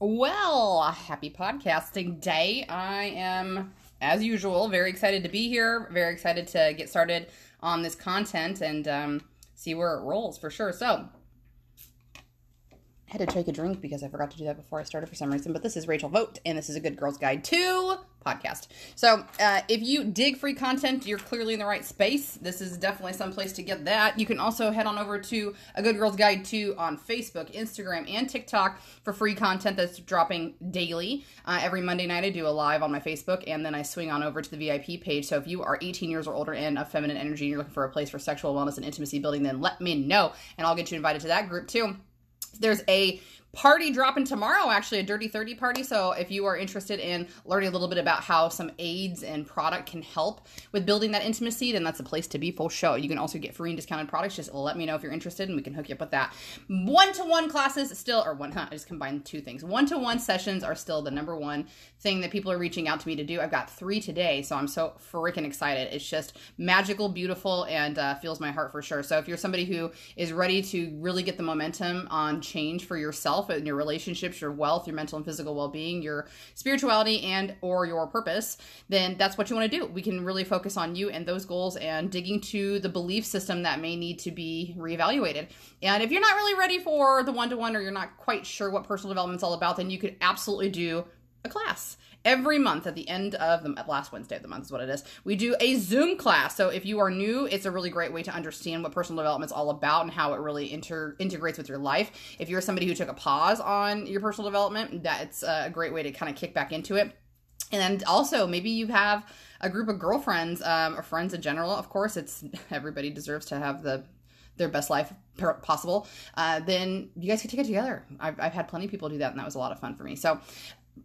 Well, happy podcasting day. I am, as usual, very excited to be here, very excited to get started on this content and um, see where it rolls for sure. So, had to take a drink because I forgot to do that before I started for some reason. But this is Rachel Vote, and this is a Good Girls Guide to podcast. So, uh, if you dig free content, you're clearly in the right space. This is definitely some place to get that. You can also head on over to a Good Girls Guide to on Facebook, Instagram, and TikTok for free content that's dropping daily. Uh, every Monday night, I do a live on my Facebook, and then I swing on over to the VIP page. So, if you are 18 years or older and of feminine energy, and you're looking for a place for sexual wellness and intimacy building, then let me know, and I'll get you invited to that group too. There's a party dropping tomorrow, actually, a Dirty 30 party. So if you are interested in learning a little bit about how some aids and product can help with building that intimacy, then that's a place to be full show. You can also get free and discounted products. Just let me know if you're interested and we can hook you up with that. One to one classes still, or one, I just combined two things. One to one sessions are still the number one thing that people are reaching out to me to do. I've got three today, so I'm so freaking excited. It's just magical, beautiful, and uh, my heart for sure. So if you're somebody who is ready to really get the momentum on change for yourself and your relationships, your wealth, your mental and physical well-being, your spirituality, and or your purpose, then that's what you want to do. We can really focus on you and those goals and digging to the belief system that may need to be reevaluated. And if you're not really ready for the one-to-one or you're not quite sure what personal development's all about, then you could absolutely do a class every month at the end of the last Wednesday of the month is what it is. We do a Zoom class. So if you are new, it's a really great way to understand what personal development is all about and how it really inter- integrates with your life. If you're somebody who took a pause on your personal development, that's a great way to kind of kick back into it. And also, maybe you have a group of girlfriends um, or friends in general. Of course, it's everybody deserves to have the their best life possible. Uh, then you guys can take it together. I've, I've had plenty of people do that, and that was a lot of fun for me. So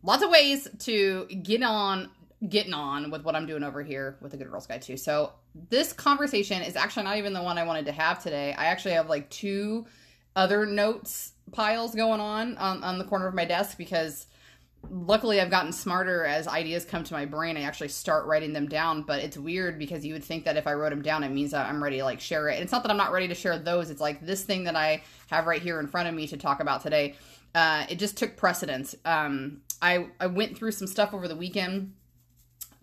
lots of ways to get on getting on with what I'm doing over here with the Good Girls Guide too. So this conversation is actually not even the one I wanted to have today. I actually have like two other notes piles going on on, on the corner of my desk because luckily I've gotten smarter as ideas come to my brain. I actually start writing them down, but it's weird because you would think that if I wrote them down, it means that I'm ready to like share it. And it's not that I'm not ready to share those. It's like this thing that I have right here in front of me to talk about today. Uh, it just took precedence. Um, I I went through some stuff over the weekend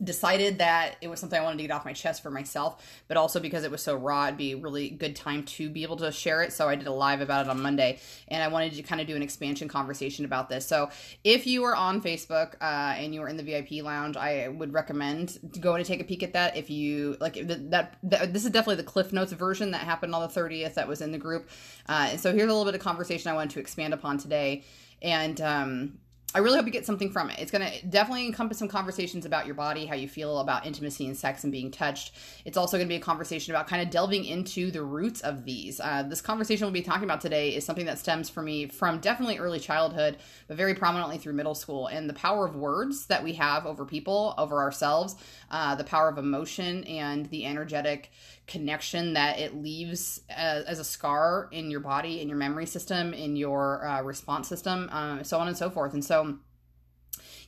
decided that it was something I wanted to get off my chest for myself, but also because it was so raw, it'd be a really good time to be able to share it. So I did a live about it on Monday, and I wanted to kind of do an expansion conversation about this. So if you are on Facebook uh, and you are in the VIP lounge, I would recommend going to take a peek at that. If you like that, that this is definitely the Cliff Notes version that happened on the 30th that was in the group. Uh, and so here's a little bit of conversation I wanted to expand upon today. And um, I really hope you get something from it. It's going to definitely encompass some conversations about your body, how you feel about intimacy and sex and being touched. It's also going to be a conversation about kind of delving into the roots of these. Uh, this conversation we'll be talking about today is something that stems for me from definitely early childhood, but very prominently through middle school. And the power of words that we have over people, over ourselves, uh, the power of emotion, and the energetic connection that it leaves as, as, a scar in your body, in your memory system, in your uh, response system, um, so on and so forth. And so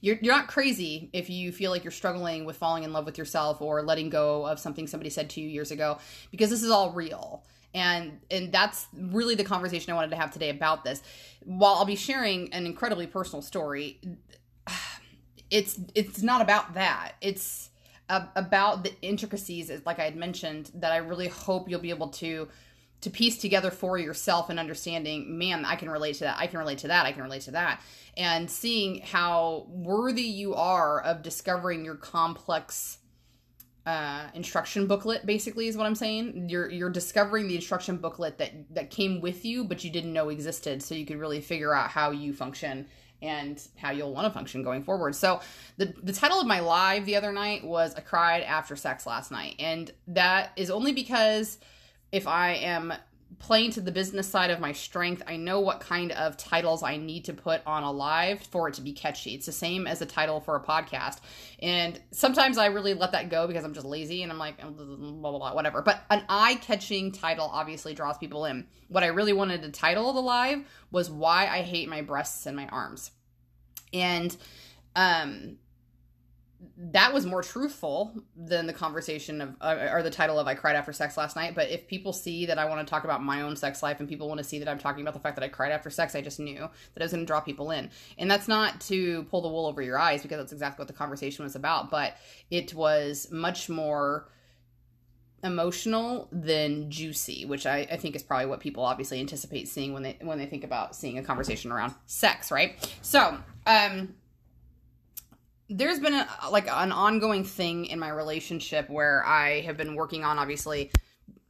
you're, you're not crazy if you feel like you're struggling with falling in love with yourself or letting go of something somebody said to you years ago, because this is all real. And and that's really the conversation I wanted to have today about this. While I'll be sharing an incredibly personal story, it's it's not about that. It's about the intricacies, like I had mentioned, that I really hope you'll be able to to piece together for yourself and understanding, man, I can relate to that. I can relate to that. I can relate to that. And seeing how worthy you are of discovering your complex uh, instruction booklet basically is what I'm saying. You're you're discovering the instruction booklet that that came with you but you didn't know existed so you could really figure out how you function and how you'll want to function going forward. So the the title of my live the other night was I cried after sex last night. And that is only because if I am playing to the business side of my strength, I know what kind of titles I need to put on a live for it to be catchy. It's the same as a title for a podcast. And sometimes I really let that go because I'm just lazy and I'm like, blah, blah, blah, whatever. But an eye catching title obviously draws people in. What I really wanted to title the live was Why I Hate My Breasts and My Arms. And, um, that was more truthful than the conversation of uh, or the title of I cried after sex last night. But if people see that I want to talk about my own sex life and people want to see that I'm talking about the fact that I cried after sex, I just knew that I was going to draw people in. And that's not to pull the wool over your eyes because that's exactly what the conversation was about. But it was much more emotional than juicy, which I, I think is probably what people obviously anticipate seeing when they when they think about seeing a conversation around sex, right? So, um there's been a, like an ongoing thing in my relationship where I have been working on obviously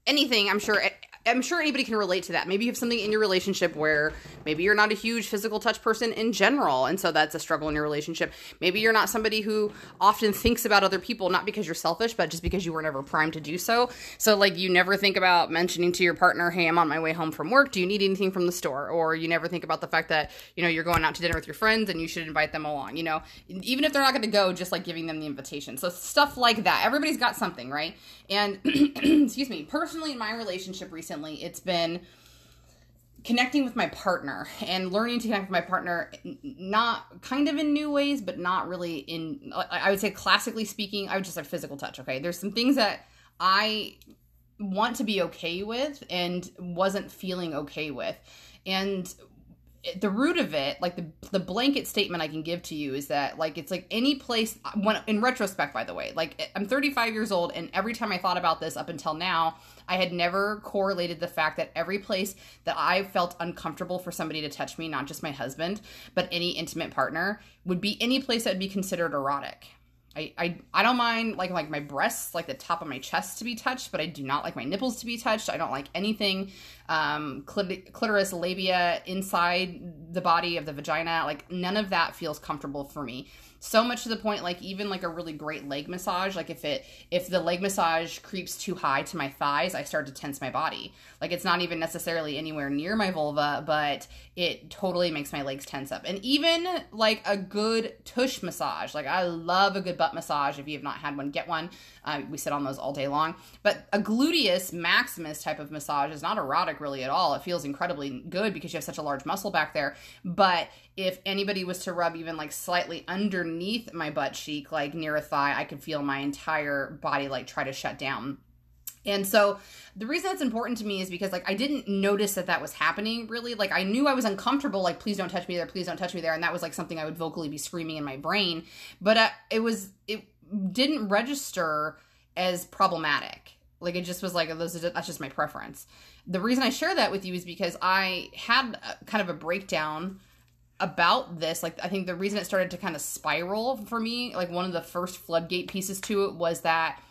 anything. I'm sure I'm sure anybody can relate to that. Maybe you have something in your relationship where maybe you're not a huge physical touch person in general, and so that's a struggle in your relationship. Maybe you're not somebody who often thinks about other people, not because you're selfish, but just because you were never primed to do so. So, like, you never think about mentioning to your partner, hey, I'm on my way home from work. Do you need anything from the store? Or you never think about the fact that, you know, you're going out to dinner with your friends and you should invite them along, you know, even if they're not going to go, just like giving them the invitation. So, stuff like that. Everybody's got something, right? And, excuse me, personally, in my relationship recently, it's been connecting with my partner and learning to connect with my partner not kind of in new ways but not really in i would say classically speaking i would just have physical touch okay? There's some things that i want to be okay with and wasn't feeling okay with. And the root of it like the the blanket statement i can give to you is that like it's like any place when in retrospect by the way like i'm 35 years old and every time i thought about this up until now i had never correlated the fact that every place that i felt uncomfortable for somebody to touch me not just my husband but any intimate partner would be any place that would be considered erotic I, I, I don't mind like like my breasts, like the top of my chest to be touched, but I do not like my nipples to be touched. I don't like anything um, clitoris, labia inside the body of the vagina. Like none of that feels comfortable for me so much to the point like even like a really great leg massage like if it if the leg massage creeps too high to my thighs i start to tense my body. Like it's not even necessarily anywhere near my vulva but it totally makes my legs tense up. And even like a good tush massage like i love a good butt massage if you have not had one get one. Uh, we sit on those all day long. But a gluteus maximus type of massage is not erotic really at all. It feels incredibly good because you have such a large muscle back there. But if anybody was to rub even like slightly underneath my butt cheek, like near a thigh, I could feel my entire body like try to shut down. And so the reason that's important to me is because like I didn't notice that that was happening really. Like I knew I was uncomfortable like please don't touch me there, please don't touch me there and that was like something I would vocally be screaming in my brain, but uh, it was it didn't register as problematic. Like it just was like those. that's just my preference. The reason I share that with you is because I had a, kind of a breakdown about this like i think the reason it started to kind of spiral for me like one of the first floodgate pieces to it was that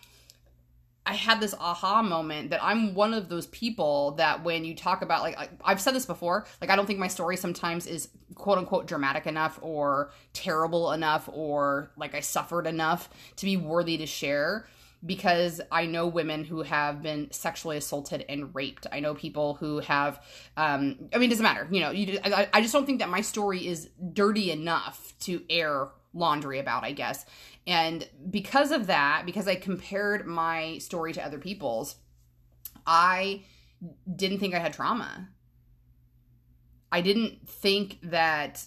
i had this aha moment that i'm one of those people that when you talk about like I, i've said this before like i don't think my story sometimes is quote unquote dramatic enough or terrible enough or like i suffered enough to be worthy to share because I know women who have been sexually assaulted and raped. I know people who have, um, I mean, it doesn't matter. You know, you, I, I just don't think that my story is dirty enough to air laundry about, I guess. And because of that, because I compared my story to other people's, I didn't think I had trauma. I didn't think that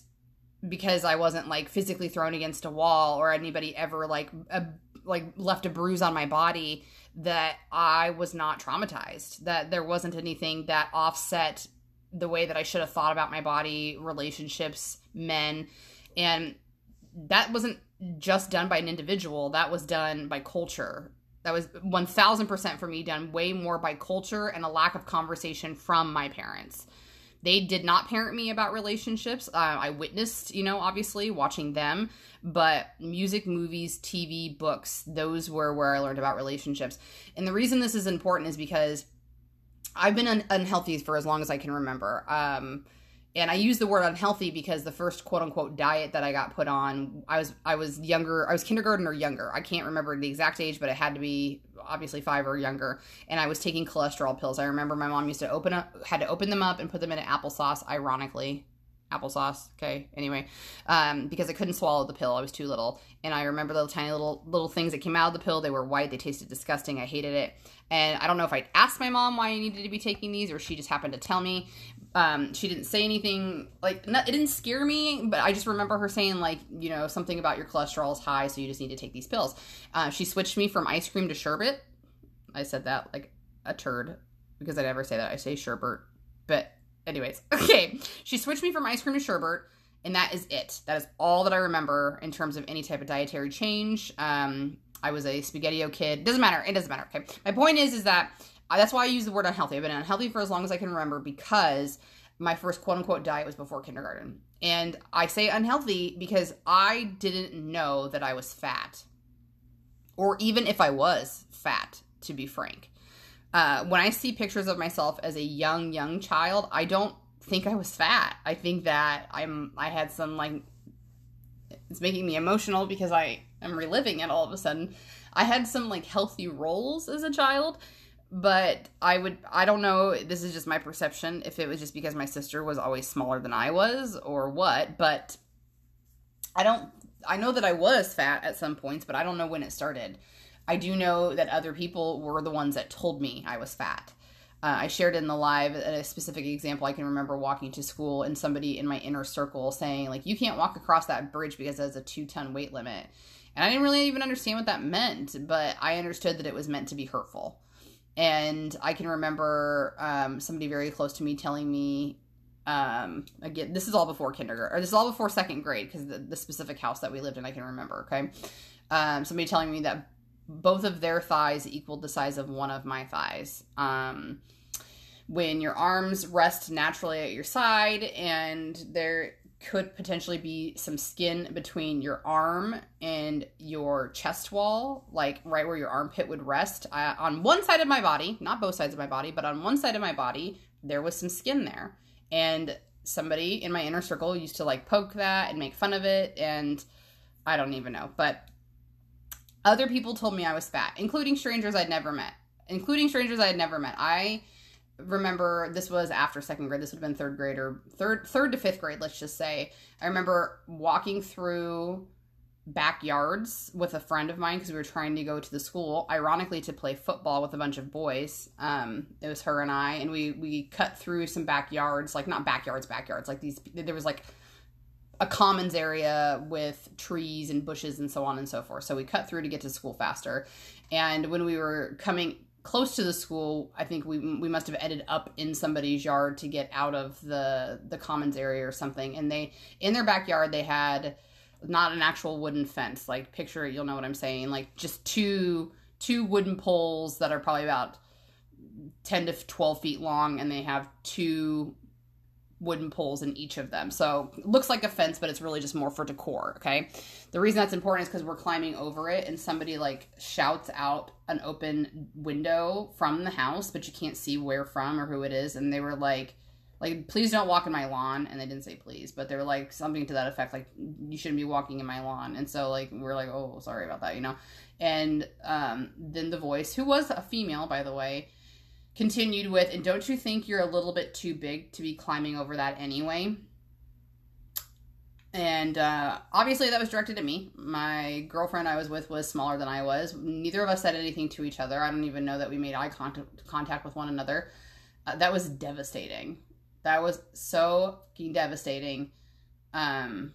because I wasn't like physically thrown against a wall or anybody ever like a, like left a bruise on my body that I was not traumatized, that there wasn't anything that offset the way that I should have thought about my body, relationships, men. And that wasn't just done by an individual, that was done by culture. That was 1000% for me done way more by culture and a lack of conversation from my parents. They did not parent me about relationships. Uh, I witnessed, you know, obviously watching them, but music, movies, TV, books, those were where I learned about relationships. And the reason this is important is because I've been un- unhealthy for as long as I can remember. Um, and I use the word unhealthy because the first quote unquote diet that I got put on, I was I was younger, I was kindergarten or younger. I can't remember the exact age, but it had to be obviously five or younger. And I was taking cholesterol pills. I remember my mom used to open up, had to open them up and put them in an applesauce. Ironically, applesauce. Okay. Anyway, um, because I couldn't swallow the pill, I was too little, and I remember the tiny little little things that came out of the pill. They were white. They tasted disgusting. I hated it, and I don't know if I'd asked my mom why I needed to be taking these, or she just happened to tell me. Um, she didn't say anything like not, it didn't scare me, but I just remember her saying like you know something about your cholesterol is high, so you just need to take these pills. Uh, she switched me from ice cream to sherbet. I said that like a turd because I never say that. I say sherbet, but anyways, okay. She switched me from ice cream to sherbet, and that is it. That is all that I remember in terms of any type of dietary change. Um, I was a spaghettio kid. Doesn't matter. It doesn't matter. Okay. My point is, is that uh, that's why I use the word unhealthy. I've been unhealthy for as long as I can remember because my first quote unquote diet was before kindergarten. And I say unhealthy because I didn't know that I was fat, or even if I was fat, to be frank. Uh, when I see pictures of myself as a young, young child, I don't think I was fat. I think that I'm I had some like it's making me emotional because I am reliving it all of a sudden. I had some like healthy rolls as a child, but I would I don't know, this is just my perception if it was just because my sister was always smaller than I was or what, but I don't I know that I was fat at some points, but I don't know when it started. I do know that other people were the ones that told me I was fat. Uh, I shared in the live a specific example. I can remember walking to school and somebody in my inner circle saying, like, you can't walk across that bridge because there's a two ton weight limit. And I didn't really even understand what that meant, but I understood that it was meant to be hurtful. And I can remember um, somebody very close to me telling me, um, again, this is all before kindergarten, or this is all before second grade, because the, the, specific house that we lived in, I can remember, okay? Um, somebody telling me that both of their thighs equaled the size of one of my thighs. Um, when your arms rest naturally at your side and there could potentially be some skin between your arm and your chest wall, like right where your armpit would rest. I, on one side of my body, not both sides of my body, but on one side of my body, there was some skin there. And somebody in my inner circle used to like poke that and make fun of it. And I don't even know. But other people told me I was fat, including strangers I'd never met. Including strangers I had never met. I remember this was after second grade. This would have been third grade or third third to fifth grade, let's just say. I remember walking through backyards with a friend of mine because we were trying to go to the school ironically to play football with a bunch of boys um it was her and i and we we cut through some backyards like not backyards backyards like these there was like a commons area with trees and bushes and so on and so forth. So we cut through to get to school faster. And when we were coming close to the school, I think we we must have ended up in somebody's yard to get out of the the commons area or something. And they in their backyard they had not an actual wooden fence. Like picture you'll know what I'm saying. Like just two two wooden poles that are probably about 10 to 12 feet long and they have two wooden poles in each of them. So looks like a fence, but it's really just more for decor. Okay. The reason that's important is because we're climbing over it and somebody like shouts out an open window from the house, but you can't see where from or who it is. And they were like, like, please don't walk in my lawn. And they didn't say please, but they were like something to that effect, like, you shouldn't be walking in my lawn. And so, like, we are like, oh, sorry about that, you know? And um, then the voice, who was a female, by the way, continued with, and don't you think you're a little bit too big to be climbing over that anyway? And uh, obviously, that was directed at me. My girlfriend I was with was smaller than I was. Neither of us said anything to each other. I don't even know that we made eye contact, contact with one another. Uh, that was devastating. That was so fucking devastating. Um,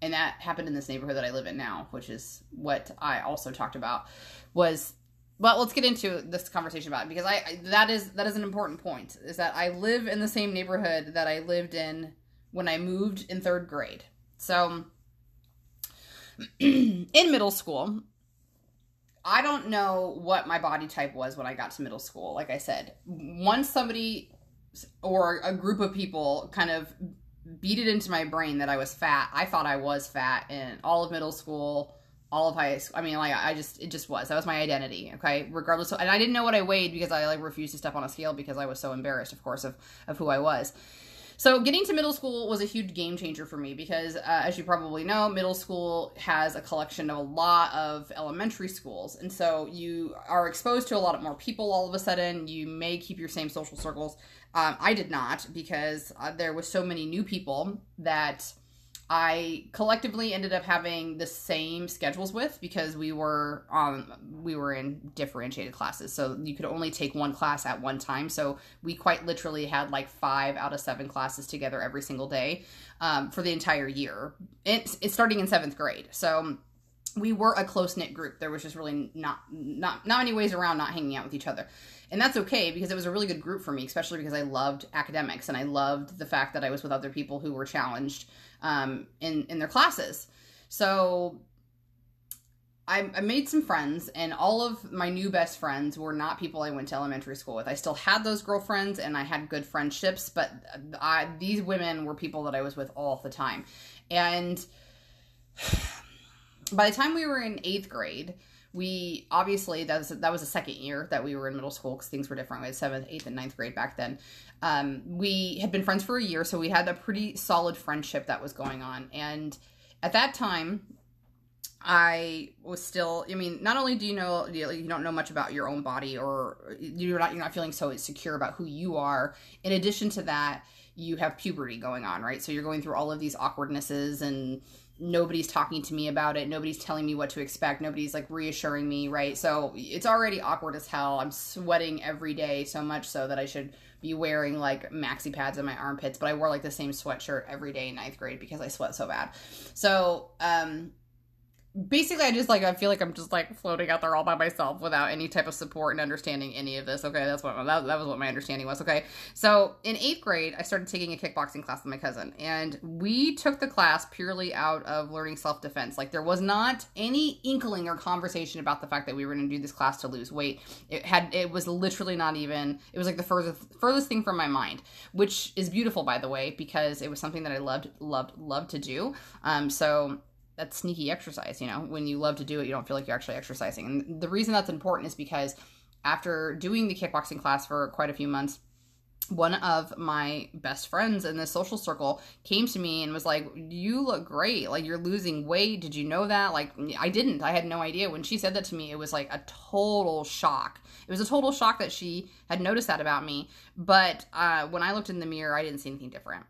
and that happened in this neighborhood that I live in now, which is what I also talked about. Was well let's get into this conversation about it because I, I, that is that is an important point is that i live in the same neighborhood that i lived in when i moved in third grade. So in middle school i don't know what my body type was when i got to middle school like i said. Once somebody or a group of people kind of beat it into my brain that i was fat i thought i was fat in all of middle school all of high school. I mean, like I just it just was that was my identity. Okay, regardless. Of, and I didn't know what I weighed because I like refused to step on a scale because I was so embarrassed, of course, of of who I was. So, getting to middle school was a huge game changer for me because, uh, as you probably know, middle school has a collection of a lot of elementary schools. And so you are exposed to a lot of more people all of a sudden. You may keep your same social circles. Um, I did not because uh, there was so many new people that I collectively ended up having the same schedules with because we were um we were in differentiated classes. So you could only take one class at one time. So we quite literally had like five out of seven classes together every single day um, for the entire year. It's, it's starting in seventh grade. So we were a close knit group. There was just really not not not many ways around not hanging out with each other. And that's okay because it was a really good group for me, especially because I loved academics and I loved the fact that I was with other people who were challenged um, in in their classes. So I, I made some friends, and all of my new best friends were not people I went to elementary school with. I still had those girlfriends, and I had good friendships, but I, these women were people that I was with all the time. And by the time we were in eighth grade, we obviously that was that was the second year that we were in middle school because things were different. We had seventh, eighth, and ninth grade back then. Um, we had been friends for a year, so we had a pretty solid friendship that was going on. And at that time, I was still. I mean, not only do you know you don't know much about your own body, or you're not you're not feeling so secure about who you are. In addition to that, you have puberty going on, right? So you're going through all of these awkwardnesses and nobody's talking to me about it. Nobody's telling me what to expect. Nobody's like reassuring me right? So it's already awkward as hell. I'm sweating every day so much so that i should be wearing like maxi pads in my armpits but i wore like the same sweatshirt every day in ninth grade because i sweat so bad. So um basically i just like i feel like i'm just like floating out there all by myself without any type of support and understanding any of this. Okay that's what that, that was what my understanding was. Okay so in eighth grade i started taking a kickboxing class with my cousin and we took the class purely out of learning self-defense. Like there was not any inkling or conversation about the fact that we were going to do this class to lose weight. It had it was literally not even it was like the furthest furthest thing from my mind which is beautiful by the way because it was something that i loved loved loved to do. Um so that's sneaky exercise, you know. When you love to do it, you don't feel like you're actually exercising. And the reason that's important is because after doing the kickboxing class for quite a few months, one of my best friends in this social circle came to me and was like, You look great. Like, you're losing weight. Did you know that? Like, I didn't. I had no idea. When she said that to me, it was like a total shock. It was a total shock that she had noticed that about me. But uh, when I looked in the mirror, I didn't see anything different.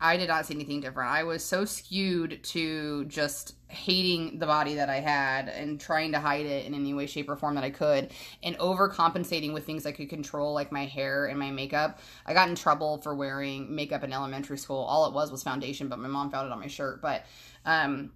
I did not see anything different. I was so skewed to just hating the body that I had and trying to hide it in any way, shape, or form that I could, and overcompensating with things I could control, like my hair and my makeup. I got in trouble for wearing makeup in elementary school. All it was was foundation, but my mom found it on my shirt. But um,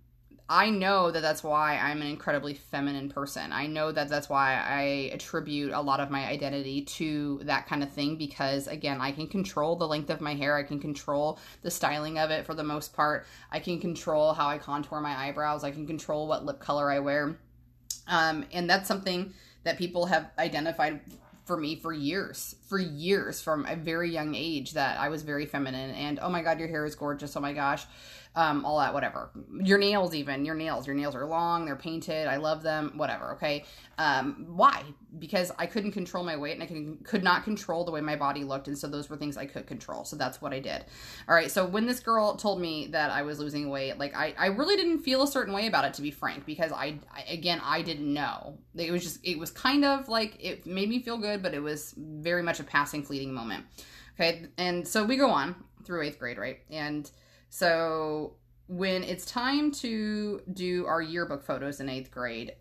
I know that that's why I'm an incredibly feminine person. I know that that's why I attribute a lot of my identity to that kind of thing because, again, I can control the length of my hair. I can control the styling of it for the most part. I can control how I contour my eyebrows. I can control what lip color I wear. Um, and that's something that people have identified for me for years, for years from a very young age that I was very feminine and oh my god, your hair is gorgeous. Oh my gosh um, all that, whatever. Your nails, even your nails. Your nails are long, they're painted. I love them. Whatever. Okay. Um, why? Because I couldn't control my weight and I could, could not control the way my body looked, and so those were things I could control. So that's what I did. All right. So when this girl told me that I was losing weight, like I, I really didn't feel a certain way about it, to be frank, because I, I again, I didn't know. It was just, it was kind of like it made me feel good, but it was very much a passing, fleeting moment. Okay. And so we go on through eighth grade, right? And so when it's time to do our yearbook photos in eighth grade,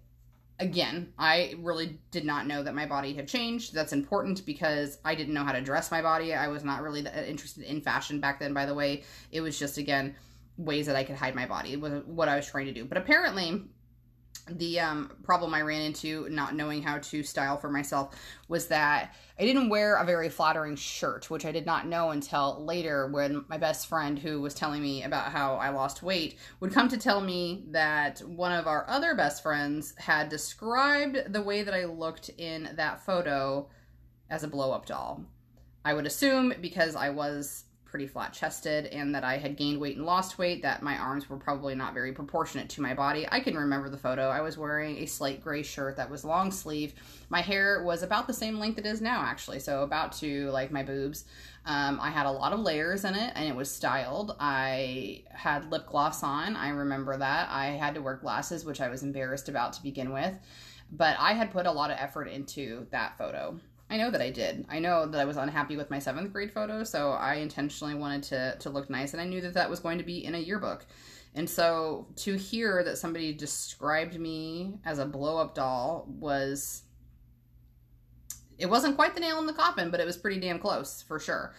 again, I really did not know that my body had changed. That's important because I didn't know how to dress my body. I was not really uh, interested in fashion back then, by the way. It was just, again, ways that I could hide my body. Was what I was trying to do. But apparently, the um, problem I ran into not knowing how to style for myself was that I didn't wear a very flattering shirt, which I did not know until later when my best friend, who was telling me about how I lost weight, would come to tell me that one of our other best friends had described the way that I looked in that photo as a blow up doll. I would assume because I was pretty flat chested and that I had gained weight and lost weight, that my arms were probably not very proportionate to my body. I can remember the photo. I was wearing a slate gray shirt that was long sleeve. My hair was about the same length it is now, actually, so about to like my boobs. Um, I had a lot of layers in it and it was styled. I had lip gloss on. I remember that. I had to wear glasses, which I was embarrassed about to begin with. But I had put a lot of effort into that photo. I know that I did. I know that I was unhappy with my seventh grade photo, so I intentionally wanted to to look nice, and I knew that that was going to be in a yearbook. And so to hear that somebody described me as a blow up doll was it wasn't quite the nail in the coffin, but it was pretty damn close for sure.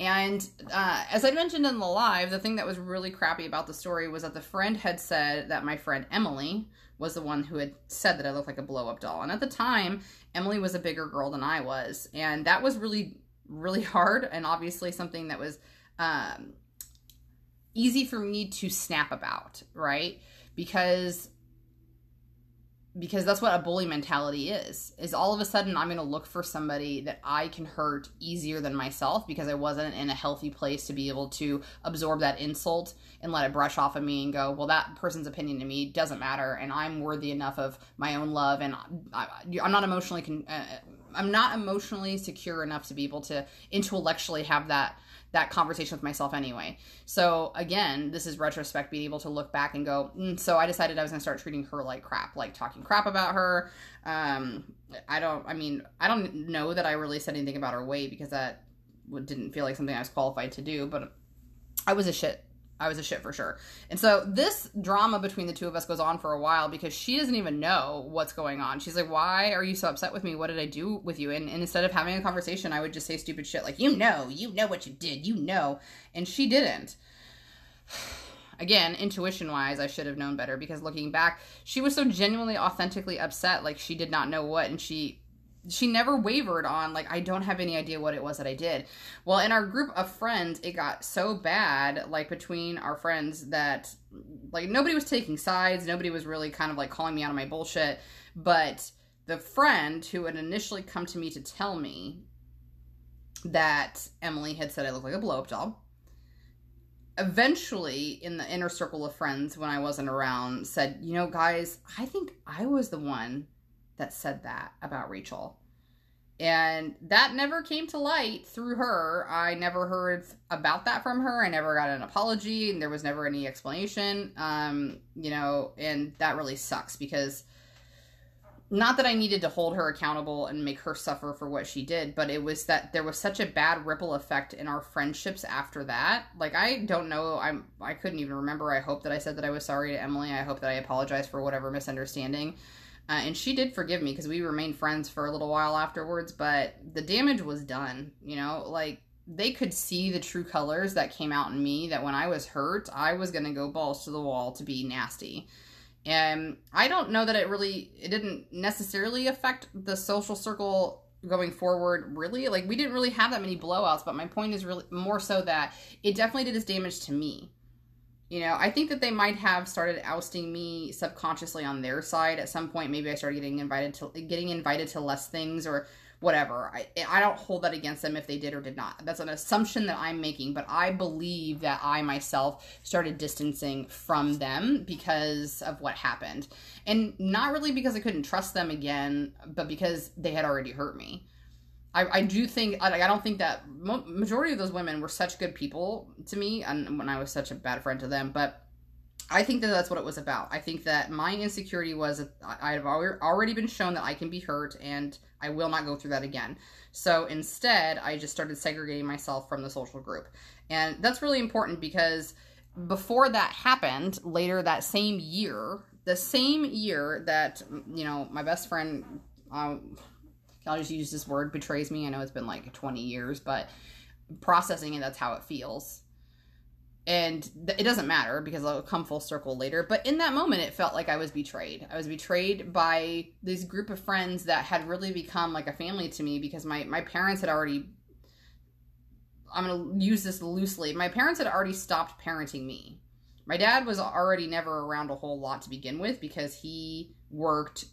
And uh, as I mentioned in the live, the thing that was really crappy about the story was that the friend had said that my friend Emily was the one who had said that I looked like a blow up doll. And at the time, Emily was a bigger girl than I was. And that was really, really hard. And obviously something that was um, easy for me to snap about, right? Because because that's what a bully mentality is is all of a sudden i'm going to look for somebody that i can hurt easier than myself because i wasn't in a healthy place to be able to absorb that insult and let it brush off of me and go well that person's opinion to me doesn't matter and i'm worthy enough of my own love and I, am not emotionally con- uh, i'm not emotionally secure enough to be able to intellectually have that that conversation with myself anyway. So again, this is retrospect, being able to look back and go, mm, so I decided I was going to start treating her like crap, like talking crap about her. Um, I don't, I mean, I don't know that I really said anything about her weight because that didn't feel like something I was qualified to do, but I was a shit I was a shit for sure. And so this drama between the two of us goes on for a while because she doesn't even know what's going on. She's like, Why are you so upset with me? What did I do with you? And, and instead of having a conversation, I would just say stupid shit like, You know, you know what you did, you know. And she didn't. Again, intuition wise, I should have known better because looking back, she was so genuinely, authentically upset, like she did not know what, and she she never wavered on like I don't have any idea what it was that I did. Well, in our group of friends, it got so bad like between our friends that like nobody was taking sides, nobody was really kind of like calling me out of my bullshit, but the friend who had initially come to me to tell me that Emily had said I looked like a blow up doll. Eventually, in the inner circle of friends, when I wasn't around, said, You know, guys, I think I was the one that said that about Rachel. And that never came to light through her. I never heard about that from her. I never got an apology, and there was never any explanation. Um, you know, and that really sucks because not that I needed to hold her accountable and make her suffer for what she did, but it was that there was such a bad ripple effect in our friendships after that. Like I don't know, I'm I couldn't even remember. I hope that I said that I was sorry to Emily. I hope that I apologized for whatever misunderstanding. Uh, and she did forgive me because we remained friends for a little while afterwards, but the damage was done. You know, like they could see the true colors that came out in me that when I was hurt, I was going to go balls to the wall to be nasty. And I don't know that it really, it didn't necessarily affect the social circle going forward really like we didn't really have that many blowouts but my point is really more so that it definitely did its damage to me you know, I think that they might have started ousting me subconsciously on their side at some point. Maybe I started getting invited to getting invited to less things or whatever. I I don't hold that against them if they did or did not. That's an assumption that I'm making, but I believe that I myself started distancing from them because of what happened. And not really because I couldn't trust them again, but because they had already hurt me. I, I do think I, I don't think that majority of those women were such good people to me and when I was such a bad friend to them but I think that that's what it was about. I think that my insecurity was I've already been shown that I can be hurt and I will not go through that again. So instead, I just started segregating myself from the social group. And that's really important because before that happened, later that same year, the same year that, you know, my best friend, um, I'll just use this word betrays me. I know it's been like 20 years, but processing it, that's how it feels. And th- it doesn't matter because I'll come full circle later. But in that moment, it felt like I was betrayed. I was betrayed by this group of friends that had really become like a family to me because my, my parents had already, I'm going to use this loosely. My parents had already stopped parenting me. My dad was already never around a whole lot to begin with because he worked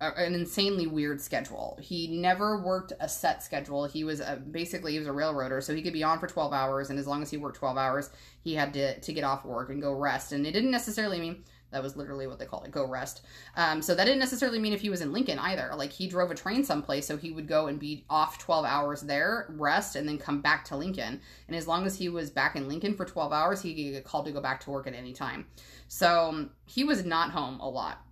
an insanely weird schedule. He never worked a set schedule. He was a, basically he was a railroader, so he could be on for 12 hours and as long as he worked 12 hours, he had to to get off work and go rest. And it didn't necessarily mean that was literally what they called it, go rest. Um, so that didn't necessarily mean if he was in Lincoln either. Like he drove a train someplace, so he would go and be off 12 hours there, rest, and then come back to Lincoln. And as long as he was back in Lincoln for 12 hours, he could get called to go back to work at any time. So he was not home a lot.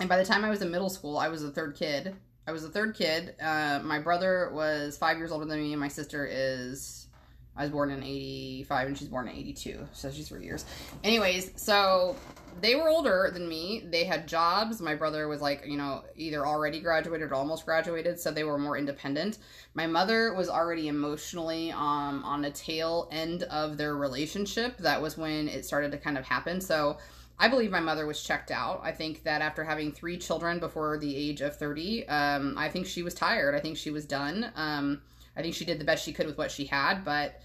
And by the time I was in middle school, I was the third kid. I was the third kid. Uh, my brother was five years older than me, and my sister is I was born in 85 and she's born in 82, so she's three years. Anyways, so they were older than me. They had jobs. My brother was like, you know, either already graduated or almost graduated, so they were more independent. My mother was already emotionally um, on the tail end of their relationship. That was when it started to kind of happen. So I believe my mother was checked out. I think that after having three children before the age of 30, um, I think she was tired. I think she was done. Um, I think she did the best she could with what she had, but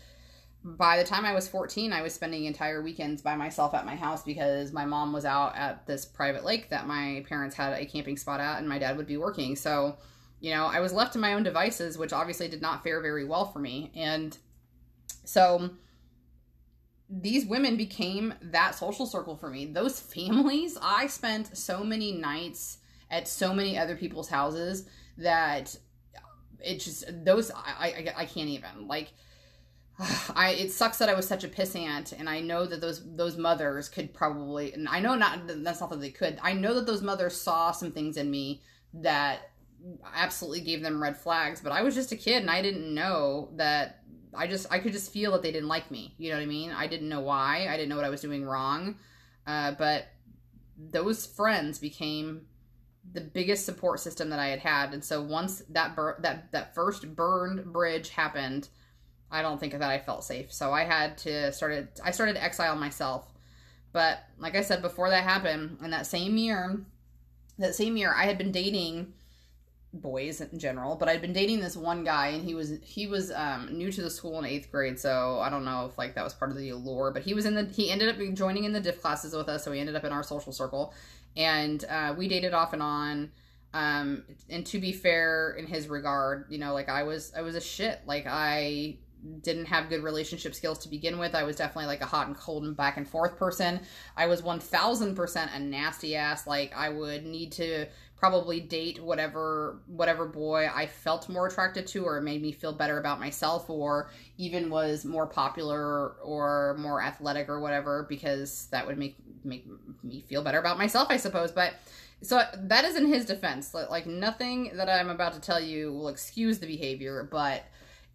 by the time I was 14, I was spending entire weekends by myself at my house because my mom was out at this private lake that my parents had a camping spot at and my dad would be working. So, you know, I was left to my own devices, which obviously did not fare very well for me. And so these women became that social circle for me. Those families, I spent so many nights at so many other people's houses that it just those I I, I can't even like I it sucks that I was such a pissant, and I know that those those mothers could probably, and I know not that's not that they could. I know that those mothers saw some things in me that absolutely gave them red flags. But I was just a kid, and I didn't know that. I just I could just feel that they didn't like me. You know what I mean? I didn't know why. I didn't know what I was doing wrong. Uh, but those friends became the biggest support system that I had had, and so once that bur- that that first burned bridge happened I don't think that I felt safe. So I had to started I started to exile myself. But like I said before that happened, in that same year, that same year I had been dating boys in general, but I'd been dating this one guy and he was he was um, new to the school in 8th grade, so I don't know if like that was part of the allure, but he was in the he ended up joining in the diff classes with us, so he ended up in our social circle and uh, we dated off and on um and to be fair in his regard you know like i was i was a shit like i didn't have good relationship skills to begin with. I was definitely like a hot and cold and back and forth person. I was 1000% a nasty ass. Like I would need to probably date whatever whatever boy I felt more attracted to or made me feel better about myself or even was more popular or more athletic or whatever because that would make make me feel better about myself, I suppose. But so that is in his defense. Like nothing that I'm about to tell you will excuse the behavior, but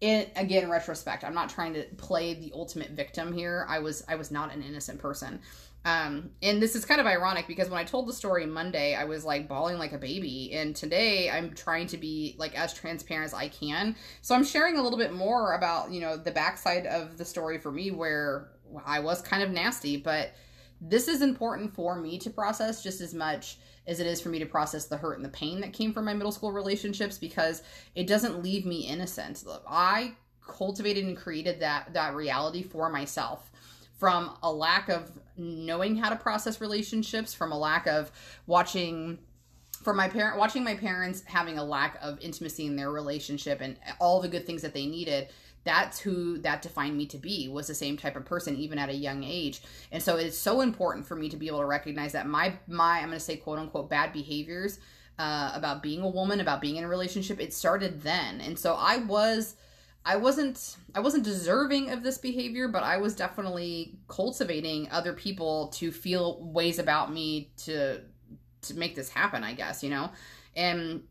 in again retrospect i'm not trying to play the ultimate victim here i was i was not an innocent person um and this is kind of ironic because when i told the story monday i was like bawling like a baby. And today i'm trying to be like as transparent as i can. So i'm sharing a little bit more about you know the backside of the story for me where i was kind of nasty. But this is important for me to process just as much as it is for me to process the hurt and the pain that came from my middle school relationships because it doesn't leave me innocent. I cultivated and created that that reality for myself from a lack of knowing how to process relationships, from a lack of watching for my parent watching my parents having a lack of intimacy in their relationship and all the good things that they needed that's who that defined me to be was the same type of person even at a young age. And so it's so important for me to be able to recognize that my my i'm going to say quote unquote bad behaviors uh, about being a woman about being in a relationship it started then. And so i was i wasn't i wasn't deserving of this behavior but i was definitely cultivating other people to feel ways about me to to make this happen i guess you know and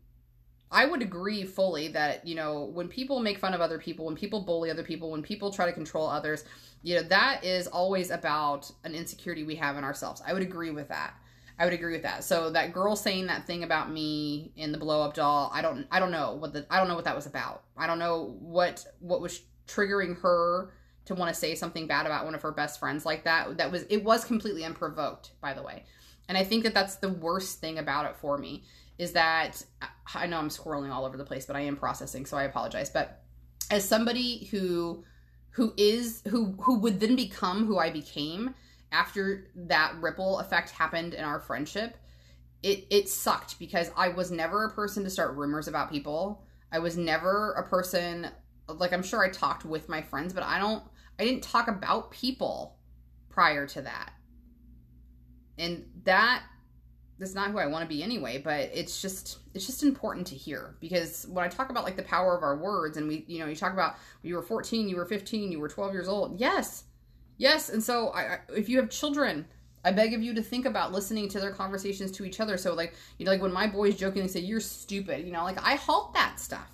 I would agree fully that, you know, when people make fun of other people, when people bully other people, when people try to control others, you know, that is always about an insecurity we have in ourselves. I would agree with that. I would agree with that. So that girl saying that thing about me in the blow up doll, I don't I don't know what the I don't know what that was about. I don't know what what was triggering her to want to say something bad about one of her best friends like that. That was it was completely unprovoked, by the way. And I think that that's the worst thing about it for me is that I know I'm squirreling all over the place, but I am processing, so I apologize. But as somebody who who is who who would then become who I became after that ripple effect happened in our friendship, it it sucked because I was never a person to start rumors about people. I was never a person like I'm sure I talked with my friends, but I don't I didn't talk about people prior to that. And that that's not who I want to be anyway, but it's just it's just important to hear because when I talk about like the power of our words and we you know, you talk about you were 14, you were 15, you were 12 years old. Yes. Yes, and so I, if you have children, I beg of you to think about listening to their conversations to each other. So like, you know, like when my boys jokingly say you're stupid, you know, like I halt that stuff.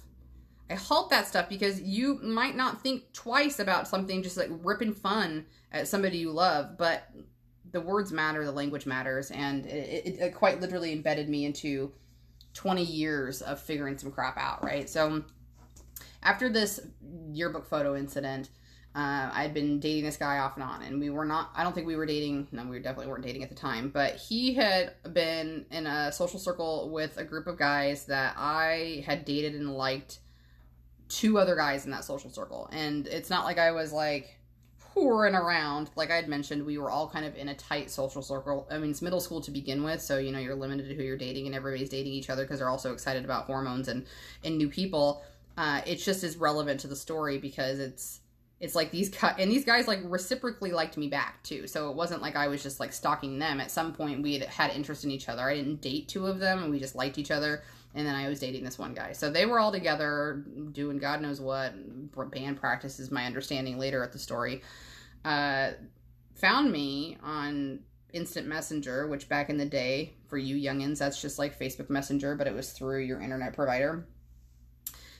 I halt that stuff because you might not think twice about something just like ripping fun at somebody you love, but the words matter, the language matters, and it, it, it quite literally embedded me into 20 years of figuring some crap out, right? So after this yearbook photo incident, uh, I'd been dating this guy off and on, and we were not, I don't think we were dating, no, we definitely weren't dating at the time, but he had been in a social circle with a group of guys that I had dated and liked two other guys in that social circle. And it's not like I was like whoring around. Like I had mentioned, we were all kind of in a tight social circle. I mean, it's middle school to begin with, so you know you're limited to who you're dating, and everybody's dating each other because they're also excited about hormones and and new people. Uh, it's just as relevant to the story because it's it's like these cut and these guys like reciprocally liked me back too so it wasn't like i was just like stalking them at some point we had had interest in each other i didn't date two of them we just liked each other and then I was dating this one guy. So they were all together doing God knows what band practice is my understanding later at the story. Uh, found me on Instant Messenger, which back in the day for you youngins, that's just like Facebook Messenger, but it was through your internet provider.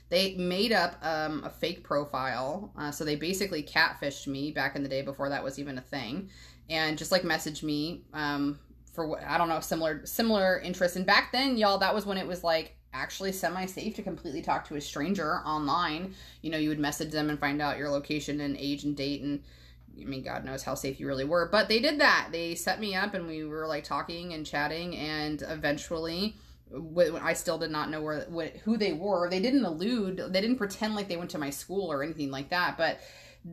They made up um, a fake profile, uh, so they basically catfished me back in the day before that was even a thing, and just like messaged me um, for what I don't know similar similar interests. And back then, y'all, that was when it was like actually semi safe to completely talk to a stranger online. You know, you would message them and find out your location and age and date and. I mean, God knows how safe you really were, but they did that. They set me up, and we were like talking and chatting, and eventually, I still did not know where who they were. They didn't allude, they didn't pretend like they went to my school or anything like that, but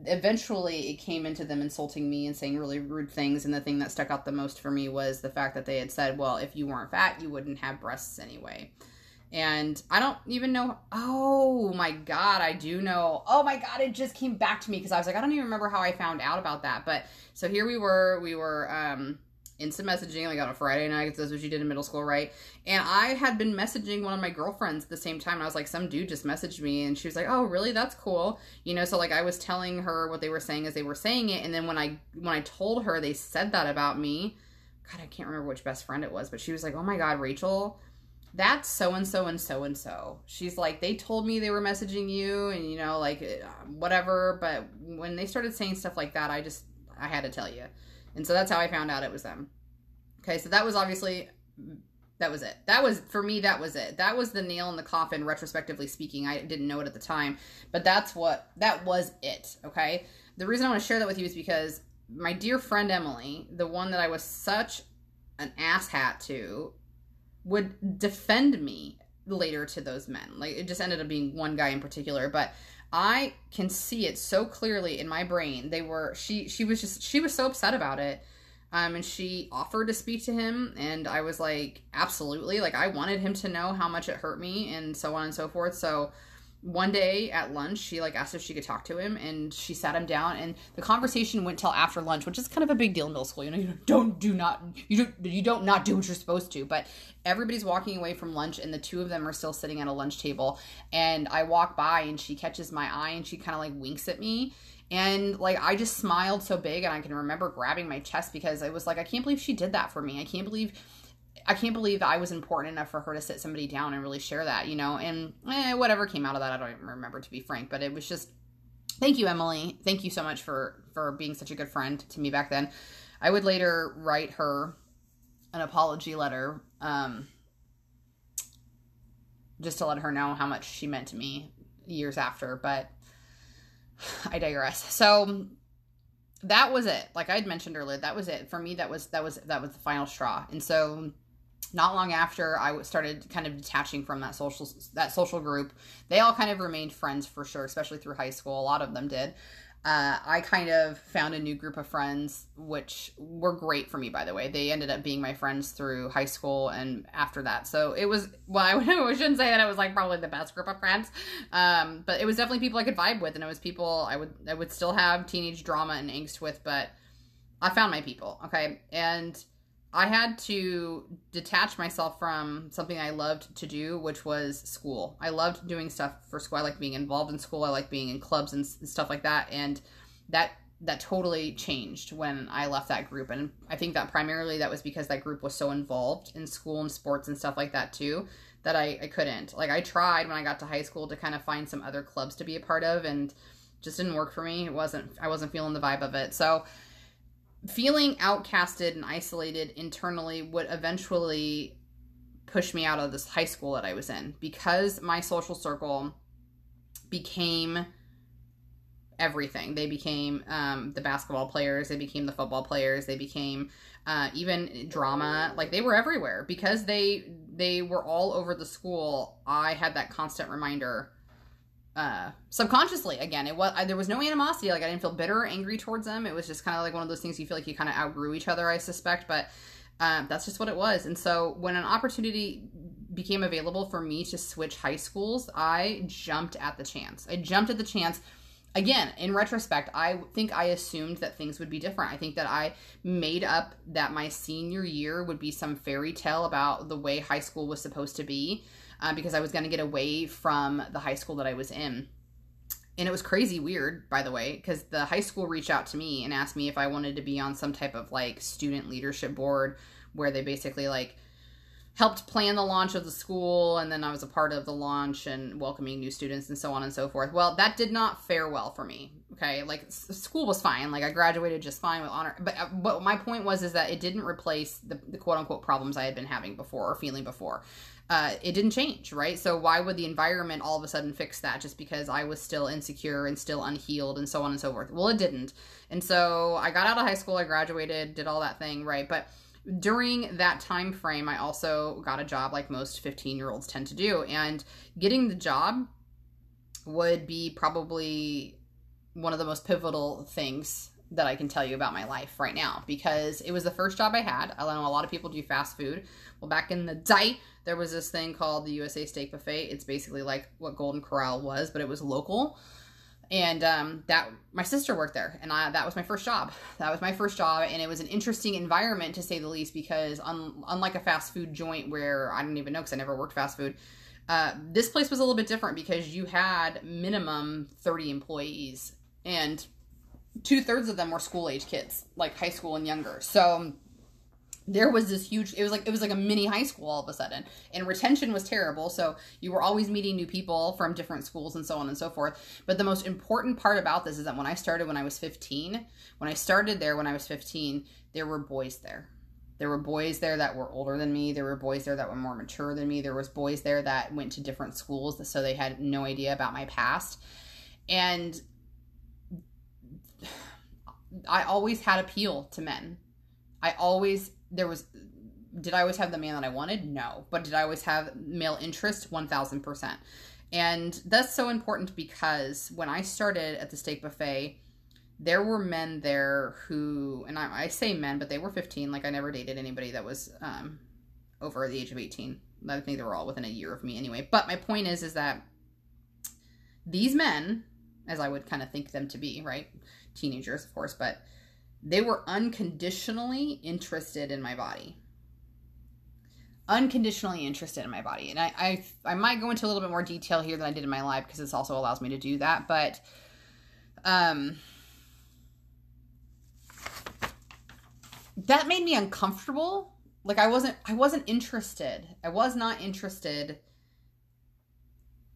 eventually it came into them insulting me and saying really rude things and the thing that stuck out the most for me was the fact that they had said well if you weren't fat you wouldn't have breasts anyway and i don't even know oh my god i do know oh my god it just came back to me because i was like i don't even remember how i found out about that but so here we were we were um instant messaging like on a Friday night because that's what you did in middle school, right? And I had been messaging one of my girlfriends at the same time. And I was like, some dude just messaged me, and she was like, "Oh, really? That's cool." You know, so like I was telling her what they were saying as they were saying it, and then when I when I told her they said that about me, God, I can't remember which best friend it was, but she was like, "Oh my God, Rachel." That's so and so and so and so. She's like, they told me they were messaging you, and you know, like uh, whatever. But when they started saying stuff like that, I just I had to tell you. And so that's how I found out it was them. Okay, so that was obviously that was it. That was for me that was it. That was the nail in the coffin retrospectively speaking. I didn't know it at the time, but that's what that was it, okay? The reason I want to share that with you is because my dear friend Emily, the one that I was such an asshat to, would defend me later to those men. Like it just ended up being one guy in particular, but I can see it so clearly in my brain. They were she she was just she was so upset about it. Um and she offered to speak to him and I was like absolutely like I wanted him to know how much it hurt me and so on and so forth. So one day at lunch she like asked if she could talk to him and she sat him down and the conversation went till after lunch which is kind of a big deal in middle school you know you don't do not you don't you don't not do what you're supposed to but everybody's walking away from lunch and the two of them are still sitting at a lunch table and i walk by and she catches my eye and she kind of like winks at me and like I just smiled so big and I can remember grabbing my chest because I was like I can't believe she did that for me. I can't believe I can't believe I was important enough for her to sit somebody down and really share that, you know. And eh, whatever came out of that, I don't even remember to be frank. But it was just, thank you, Emily. Thank you so much for for being such a good friend to me back then. I would later write her an apology letter, um, just to let her know how much she meant to me years after. But I digress. So that was it. Like I'd mentioned earlier, that was it for me. That was that was that was the final straw. And so not long after I started kind of detaching from that social that social group, they all kind of remained friends for sure, especially through high school. A lot of them did. uh, I kind of found a new group of friends, which were great for me, by the way. They ended up being my friends through high school and after that. So it was, well, I shouldn't say that it was like probably the best group of friends, um, but it was definitely people I could vibe with, and it was people I would I would still have teenage drama and angst with, but I found my people, okay, and I had to detach myself from something I loved to do, which was school. I loved doing stuff for school. I like being involved in school. I like being in clubs and stuff like that. And that that totally changed when I left that group. And I think that primarily that was because that group was so involved in school and sports and stuff like that too that I, I couldn't. Like I tried when I got to high school to kind of find some other clubs to be a part of and just didn't work for me. It wasn't I wasn't feeling the vibe of it. So feeling outcasted and isolated internally would eventually push me out of this high school that I was in because my social circle became everything. They became um, the basketball players, they became the football players, they became uh, even drama. Like they were everywhere because they they were all over the school. I had that constant reminder uh, subconsciously again it was I, there was no animosity like i didn't feel bitter or angry towards them. It was just kind of like one of those things you feel like you kind of outgrew each other i suspect but um, that's just what it was. And so when an opportunity became available for me to switch high schools i jumped at the chance. I jumped at the chance. Again in retrospect i think i assumed that things would be different. I think that i made up that my senior year would be some fairy tale about the way high school was supposed to be uh, because I was going to get away from the high school that I was in. And it was crazy weird, by the way, because the high school reached out to me and asked me if I wanted to be on some type of like student leadership board where they basically like helped plan the launch of the school and then I was a part of the launch and welcoming new students and so on and so forth. Well, that did not fare well for me. Okay? Like school was fine. Like I graduated just fine with honor. But uh, but my point was is that it didn't replace the, the quote unquote problems I had been having before or feeling before uh, it didn't change, right? So why would the environment all of a sudden fix that just because I was still insecure and still unhealed and so on and so forth? Well, it didn't. And so I got out of high school, I graduated, did all that thing, right? But during that time frame, I also got a job like most 15 year olds tend to do. And getting the job would be probably one of the most pivotal things that I can tell you about my life right now because it was the first job I had. I know a lot of people do fast food. Well, back in the day, there was this thing called the USA Steak Buffet. It's basically like what Golden Corral was, but it was local. And um, that my sister worked there, and I, that was my first job. That was my first job, and it was an interesting environment to say the least. Because un, unlike a fast food joint where I didn't even know because I never worked fast food, uh, this place was a little bit different because you had minimum thirty employees, and two thirds of them were school age kids, like high school and younger. So there was this huge it was like it was like a mini high school all of a sudden. And retention was terrible so you were always meeting new people from different schools and so on and so forth. But the most important part about this is that when i started when i was 15 when i started there when i was 15 there were boys there. There were boys there that were older than me. There were boys there that were more mature than me. There was boys there that went to different schools so they had no idea about my past. And I always had appeal to men. I always there was did I always have the man that I wanted? No. But did I always have male interest? 1000%. And that's so important because when I started at the steak buffet, there were men there who, and I, I say men, but they were 15. Like I never dated anybody that was um, over the age of 18. I think they were all within a year of me anyway. But my point is, is that these men, as I would kind of think them to be, right? Teenagers, of course, but they were unconditionally interested in my body. Unconditionally interested in my body. And I, I i might go into a little bit more detail here than i did in my live because this also allows me to do that but um that made me uncomfortable. Like i wasn't i wasn't interested. I was not interested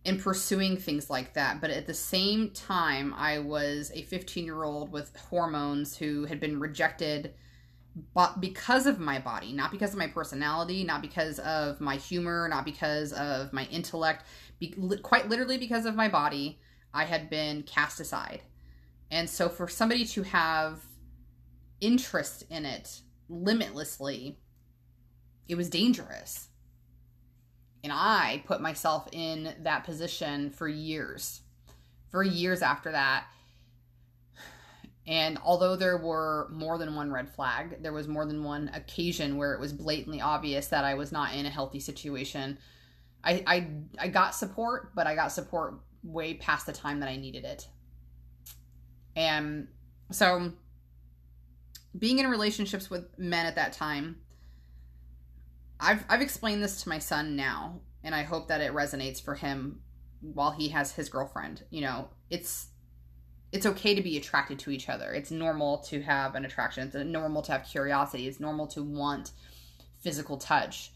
in pursuing things like that. But at the same time, I was a 15 year old with hormones who had been rejected but because of my body, not because of my personality, not because of my humor, not because of my intellect, be, quite literally because of my body, I had been cast aside. And so for somebody to have interest in it limitlessly, it was dangerous. And I put myself in that position for years. For years after that. And although there were more than one red flag, there was more than one occasion where it was blatantly obvious that I was not in a healthy situation. I I, I got support, but I got support way past the time that I needed it. And so being in relationships with men at that time, I've I've explained this to my son now, and I hope that it resonates for him while he has his girlfriend. You know, it's it's okay to be attracted to each other. It's normal to have an attraction. It's normal to have curiosity. It's normal to want physical touch.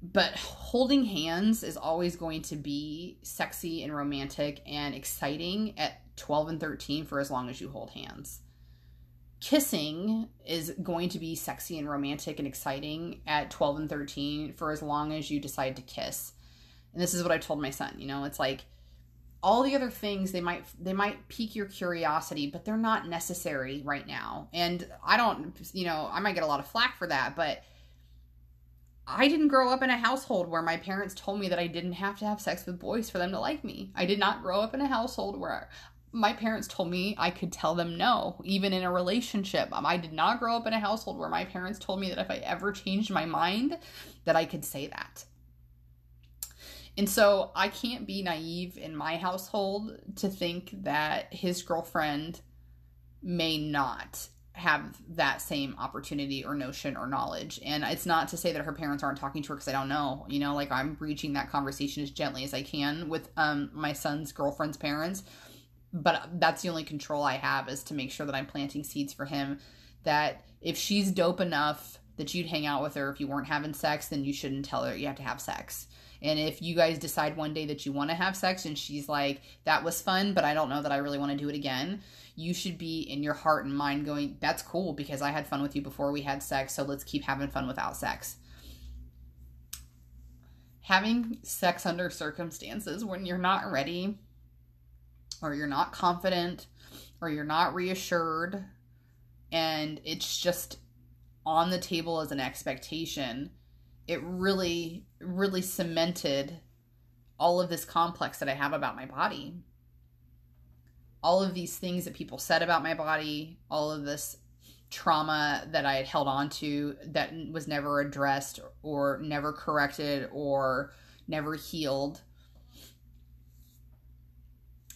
But holding hands is always going to be sexy and romantic and exciting at 12 and 13 for as long as you hold hands. Kissing is going to be sexy and romantic and exciting at 12 and 13 for as long as you decide to kiss. And this is what I told my son, you know, it's like all the other things they might they might pique your curiosity but they're not necessary right now and i don't you know i might get a lot of flack for that but i didn't grow up in a household where my parents told me that i didn't have to have sex with boys for them to like me i did not grow up in a household where my parents told me I could tell them no, even in a relationship. Um, I did not grow up in a household where my parents told me that if I ever changed my mind, that I could say that. And so I can't be naive in my household to think that his girlfriend may not have that same opportunity or notion or knowledge. And it's not to say that her parents aren't talking to her because I don't know. You know, like I'm reaching that conversation as gently as I can with um, my son's girlfriend's parents but that's the only control I have is to make sure that I'm planting seeds for him that if she's dope enough that you'd hang out with her if you weren't having sex, then you shouldn't tell her you have to have sex. And if you guys decide one day that you want to have sex and she's like, that was fun, but I don't know that I really want to do it again, you should be in your heart and mind going, that's cool because I had fun with you before we had sex, so let's keep having fun without sex. Having sex under circumstances when you're not ready or you're not confident or you're not reassured and it's just on the table as an expectation it really really cemented all of this complex that i have about my body. All of these things that people said about my body all of this trauma that i had held on to that was never addressed or never corrected or never healed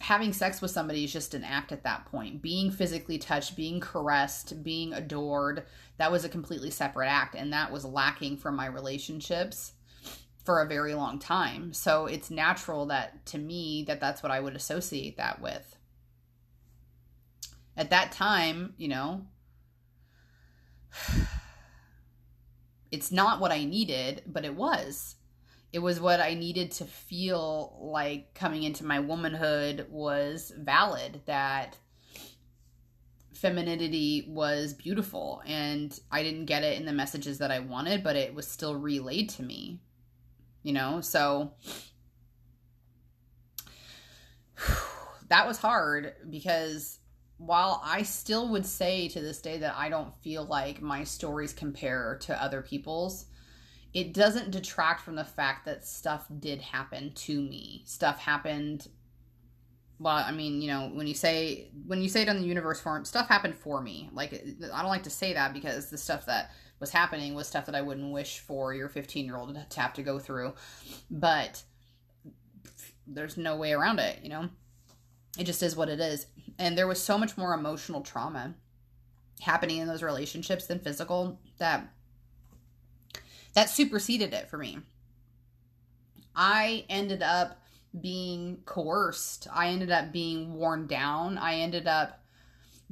having sex with somebody is just an act at that point. Being physically touched, being caressed, being adored, that was a completely separate act. And that was lacking from my relationships for a very long time. So it's natural that to me that that's what I would associate that with. At that time, you know, it's not what I needed, but it was it was what I needed to feel like coming into my womanhood was valid, that femininity was beautiful. And I didn't get it in the messages that I wanted, but it was still relayed to me, you know? So that was hard because while I still would say to this day that I don't feel like my stories compare to other people's, it doesn't detract from the fact that stuff did happen to me. Stuff happened well, I mean, you know, when you say when you say it on the universe form, stuff happened for me. Like I don't like to say that because the stuff that was happening was stuff that I wouldn't wish for your 15-year-old to have to go through. But there's no way around it, you know. It just is what it is. And there was so much more emotional trauma happening in those relationships than physical that that superseded it for me. I ended up being coerced. I ended up being worn down. I ended up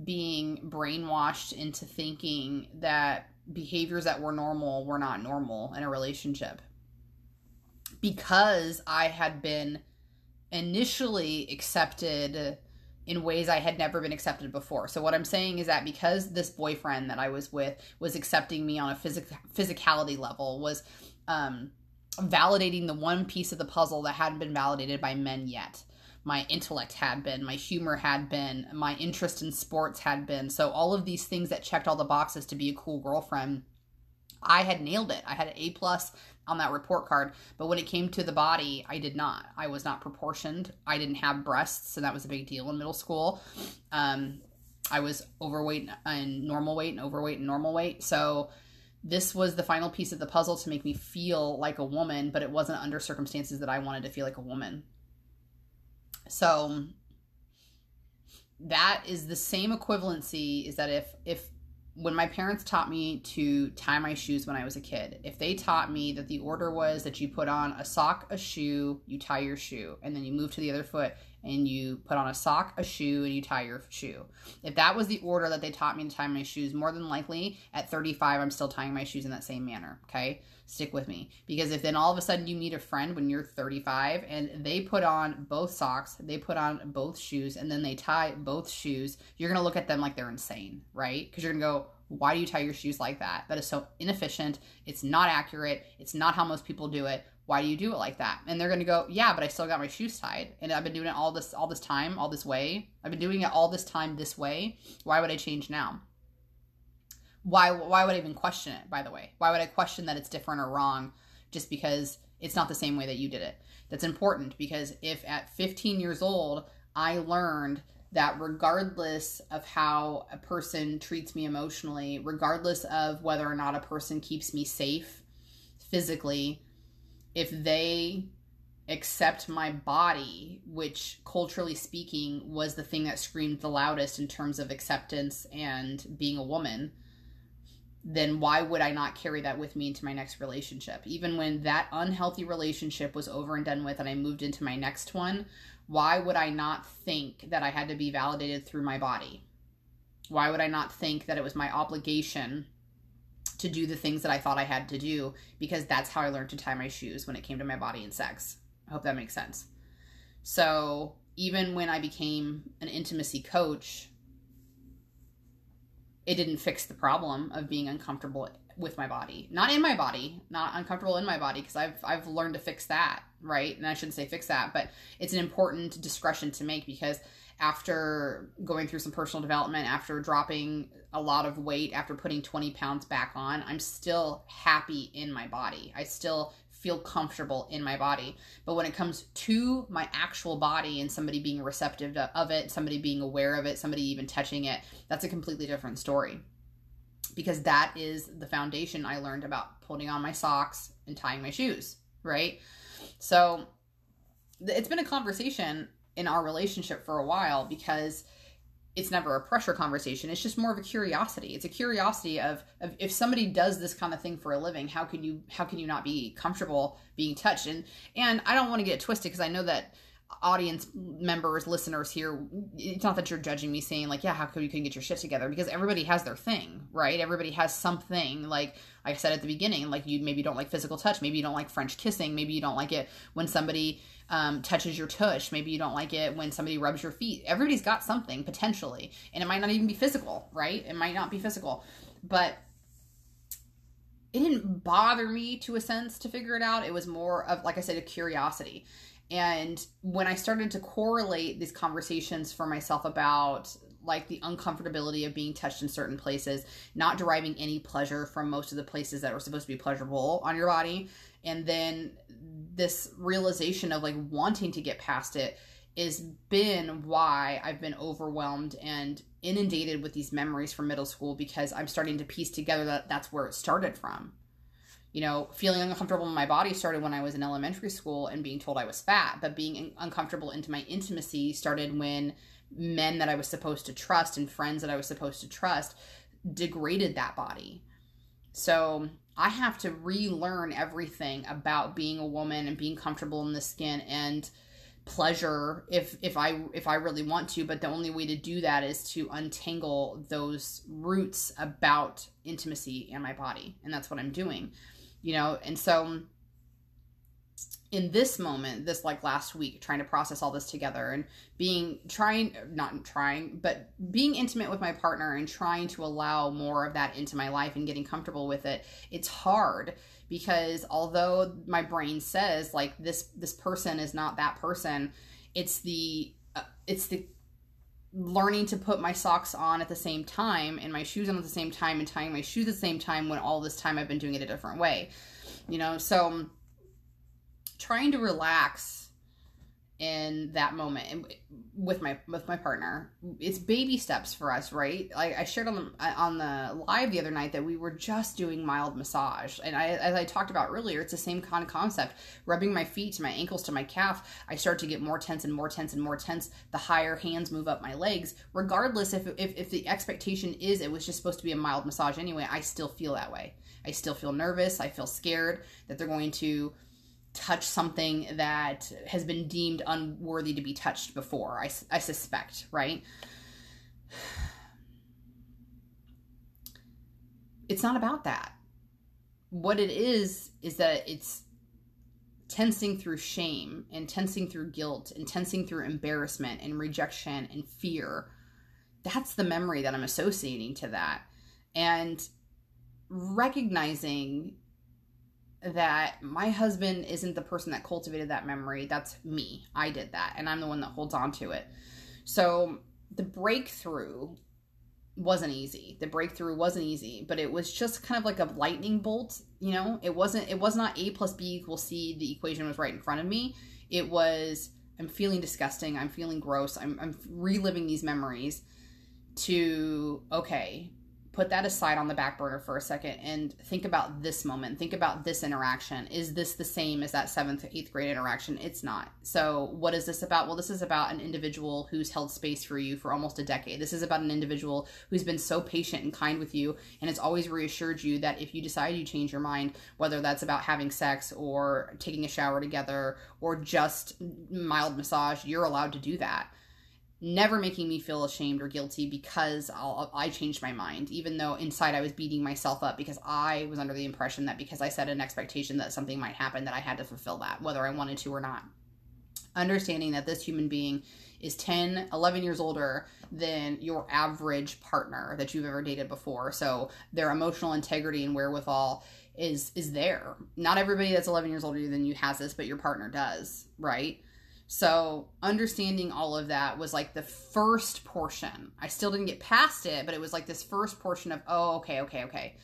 being brainwashed into thinking that behaviors that were normal were not normal in a relationship. Because I had been initially accepted in ways I had never been accepted before. So what I'm saying is that because this boyfriend that I was with was accepting me on a physic- physicality level, was um, validating the one piece of the puzzle that hadn't been validated by men yet. My intellect had been, my humor had been, my interest in sports had been. So all of these things that checked all the boxes to be a cool girlfriend, I had nailed it. I had an A plus on that report card. But when it came to the body, I did not. I was not proportioned. I didn't have breasts, and that was a big deal in middle school. Um, I was overweight and normal weight and overweight and normal weight. So this was the final piece of the puzzle to make me feel like a woman, but it wasn't under circumstances that I wanted to feel like a woman. So that is the same equivalency is that if if when my parents taught me to tie my shoes when I was a kid, if they taught me that the order was that you put on a sock, a shoe, you tie your shoe, and then you move to the other foot and you put on a sock, a shoe, and you tie your shoe. If that was the order that they taught me to tie my shoes, more than likely at 35, I'm still tying my shoes in that same manner. Okay. Stick with me. Because if then all of a sudden you meet a friend when you're 35 and they put on both socks, they put on both shoes, and then they tie both shoes, you're to look at them like they're insane, right? Because you're to go, why do you tie your shoes like that? That is so inefficient. It's not accurate. It's not how most people do it why do you do it like that and they're going to go yeah but i still got my shoes tied and i've been doing it all this all this time all this way i've been doing it all this time this way why would i change now why why would i even question it by the way? Why would i question that it's different or wrong just because it's not the same way that you did it? That's important because if at 15 years old i learned that regardless of how a person treats me emotionally regardless of whether or not a person keeps me safe physically if they accept my body, which culturally speaking was the thing that screamed the loudest in terms of acceptance and being a woman, then why would I not carry that with me into my next relationship? Even when that unhealthy relationship was over and done with and I moved into my next one, why would I not think that I had to be validated through my body? Why would I not think that it was my obligation to do the things that I thought I had to do because that's how I learned to tie my shoes when it came to my body and sex. I hope that makes sense. So, even when I became an intimacy coach, it didn't fix the problem of being uncomfortable with my body. Not in my body, not uncomfortable in my body because I've I've learned to fix that, right? And I shouldn't say fix that, but it's an important discretion to make because after going through some personal development, after dropping a lot of weight, after putting 20 pounds back on, I'm still happy in my body. I still feel comfortable in my body. But when it comes to my actual body and somebody being receptive of it, somebody being aware of it, somebody even touching it, that's a completely different story. Because that is the foundation I learned about putting on my socks and tying my shoes, right? So it's been a conversation in our relationship for a while because it's never a pressure conversation. It's just more of a curiosity. It's a curiosity of, of if somebody does this kind of thing for a living how can you how can you not be comfortable being touched? And and i don't want to get twisted because i know that audience members listeners here it's not that you're judging me saying like yeah how come you couldn't get your shit together? Because everybody has their thing right? Everybody has something. Like i said at the beginning like you maybe don't like physical touch maybe you don't like french kissing maybe you don't like it when somebody um, touches your tush. Maybe you don't like it when somebody rubs your feet. Everybody's got something potentially, and it might not even be physical, right? It might not be physical, but it didn't bother me to a sense to figure it out. It was more of, like I said, a curiosity. And when I started to correlate these conversations for myself about like the uncomfortability of being touched in certain places, not deriving any pleasure from most of the places that were supposed to be pleasurable on your body, and then this realization of like wanting to get past it is been why I've been overwhelmed and inundated with these memories from middle school because I'm starting to piece together that that's where it started from. You know, feeling uncomfortable in my body started when I was in elementary school and being told I was fat, but being uncomfortable into my intimacy started when men that I was supposed to trust and friends that I was supposed to trust degraded that body. So I have to relearn everything about being a woman and being comfortable in the skin and pleasure if if I if I really want to but the only way to do that is to untangle those roots about intimacy and my body and that's what I'm doing you know? And so in this moment, this like last week, trying to process all this together and being trying, not trying, but being intimate with my partner and trying to allow more of that into my life and getting comfortable with it, it's hard because although my brain says like this this person is not that person, it's the uh, it's the learning to put my socks on at the same time and my shoes on at the same time and tying my shoes at the same time when all this time I've been doing it a different way. You know, so trying to relax in that moment and with my with my partner. It's baby steps for us right? Like i shared on the on the live the other night that we were just doing mild massage. And i as i talked about earlier it's the same kind of concept. Rubbing my feet to my ankles to my calf i start to get more tense and more tense and more tense the higher hands move up my legs. Regardless if if, if the expectation is it was just supposed to be a mild massage anyway i still feel that way. I still feel nervous. I feel scared that they're going to touch something that has been deemed unworthy to be touched before, I, I suspect, right? It's not about that. What it is, is that it's tensing through shame and tensing through guilt and tensing through embarrassment and rejection and fear. That's the memory that I'm associating to that. And recognizing that my husband isn't the person that cultivated that memory. That's me. I did that, and I'm the one that holds on to it. So the breakthrough wasn't easy. The breakthrough wasn't easy, but it was just kind of like a lightning bolt. You know, it wasn't. It was not a plus b equals c. The equation was right in front of me. It was. I'm feeling disgusting. I'm feeling gross. I'm, I'm reliving these memories. To okay, put that aside on the back burner for a second and think about this moment. Think about this interaction. Is this the same as that seventh, eighth grade interaction? It's not. So, what is this about? Well, this is about an individual who's held space for you for almost a decade. This is about an individual who's been so patient and kind with you and has always reassured you that if you decide you change your mind, whether that's about having sex or taking a shower together or just mild massage, you're allowed to do that never making me feel ashamed or guilty because I'll, i changed my mind, even though inside I was beating myself up because I was under the impression that because I set an expectation that something might happen, that I had to fulfill that, whether I wanted to or not. Understanding that this human being is 10, 11 years older than your average partner that you've ever dated before. So their emotional integrity and wherewithal is is there. Not everybody that's 11 years older than you has this, but your partner does, right? So, understanding all of that was like the first portion. I still didn't get past it, but it was like this first portion of, oh, okay, okay, okay.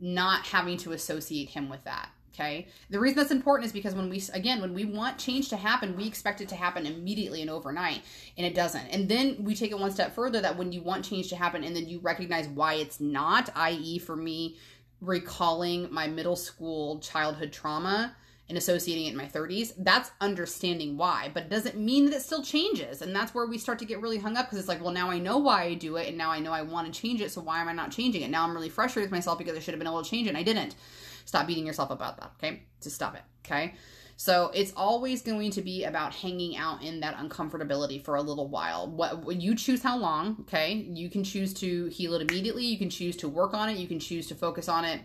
Not having to associate him with that. Okay. The reason that's important is because when we, again, when we want change to happen, we expect it to happen immediately and overnight, and it doesn't. And then we take it one step further that when you want change to happen and then you recognize why it's not, i.e., for me, recalling my middle school childhood trauma and associating it in my 30s, that's understanding why. But it doesn't mean that it still changes. And that's where we start to get really hung up because it's like, well, now I know why I do it and now I know I want to change it. So why am I not changing it? Now I'm really frustrated with myself because I should have been able to change it and I didn't. Stop beating yourself up about that, okay? Just stop it, okay? So it's always going to be about hanging out in that uncomfortability for a little while. What you choose how long, okay? You can choose to heal it immediately, you can choose to work on it, you can choose to focus on it,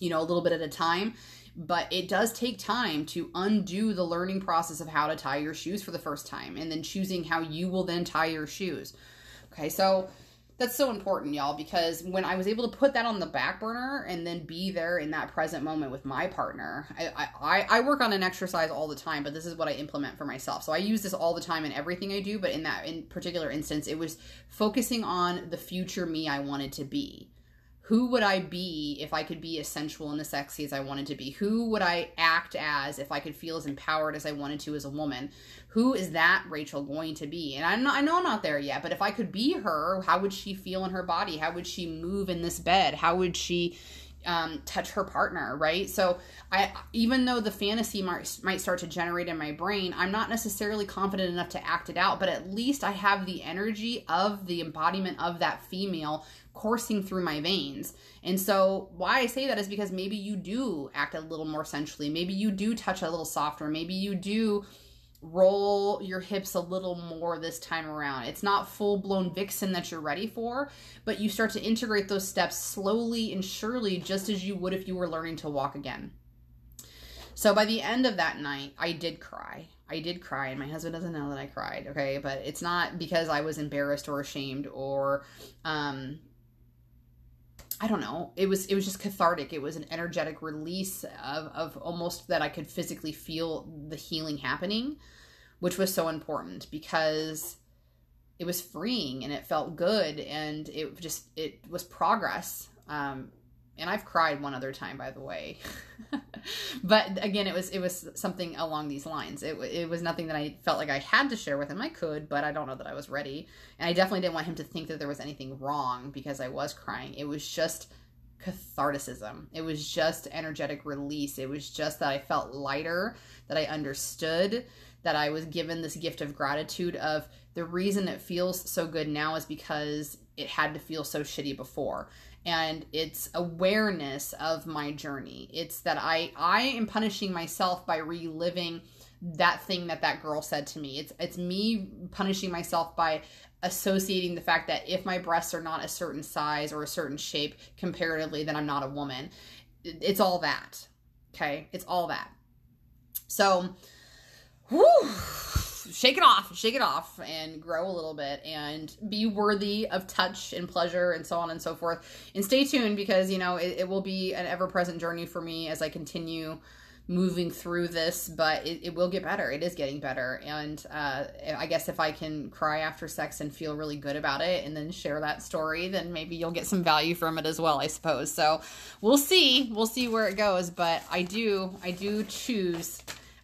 you know, a little bit at a time but it does take time to undo the learning process of how to tie your shoes for the first time and then choosing how you will then tie your shoes. Okay, so that's so important, y'all, because when I was able to put that on the back burner and then be there in that present moment with my partner, I, I, I work on an exercise all the time, but this is what I implement for myself. So I use this all the time in everything I do, but in that in particular instance, it was focusing on the future me I wanted to be who would I be if I could be as sensual and as sexy as I wanted to be? Who would I act as if I could feel as empowered as I wanted to as a woman? Who is that Rachel going to be? And I'm not, I know I'm not there yet, but if I could be her, how would she feel in her body? How would she move in this bed? How would she um, touch her partner, right? So I, even though the fantasy might, might start to generate in my brain, I'm not necessarily confident enough to act it out, but at least I have the energy of the embodiment of that female coursing through my veins. And so, why I say that is because maybe you do act a little more sensually. Maybe you do touch a little softer. Maybe you do roll your hips a little more this time around. It's not full blown vixen that you're ready for, but you start to integrate those steps slowly and surely, just as you would if you were learning to walk again. So, by the end of that night, I did cry. I did cry, and my husband doesn't know that I cried, okay? But it's not because I was embarrassed or ashamed or um, I don't know. It was it was just cathartic. It was an energetic release of of almost that I could physically feel the healing happening, which was so important because it was freeing and it felt good and it just it was progress um and I've cried one other time by the way. But again it was it was something along these lines. It, it was nothing that I felt like I had to share with him. I could but I don't know that I was ready. And I definitely didn't want him to think that there was anything wrong because I was crying. It was just catharticism. It was just energetic release. It was just that I felt lighter that I understood that I was given this gift of gratitude of the reason it feels so good now is because it had to feel so shitty before and it's awareness of my journey. It's that i i am punishing myself by reliving that thing that that girl said to me. It's it's me punishing myself by associating the fact that if my breasts are not a certain size or a certain shape comparatively then i'm not a woman. It's all that okay? It's all that. So whew, shake it off, shake it off, and grow a little bit and be worthy of touch and pleasure and so on and so forth. And stay tuned because, you know, it, it will be an ever present journey for me as I continue moving through this, but it, it will get better. It is getting better. And uh, I guess if I can cry after sex and feel really good about it and then share that story, then maybe you'll get some value from it as well, I suppose. So we'll see. We'll see where it goes. But I do, I do choose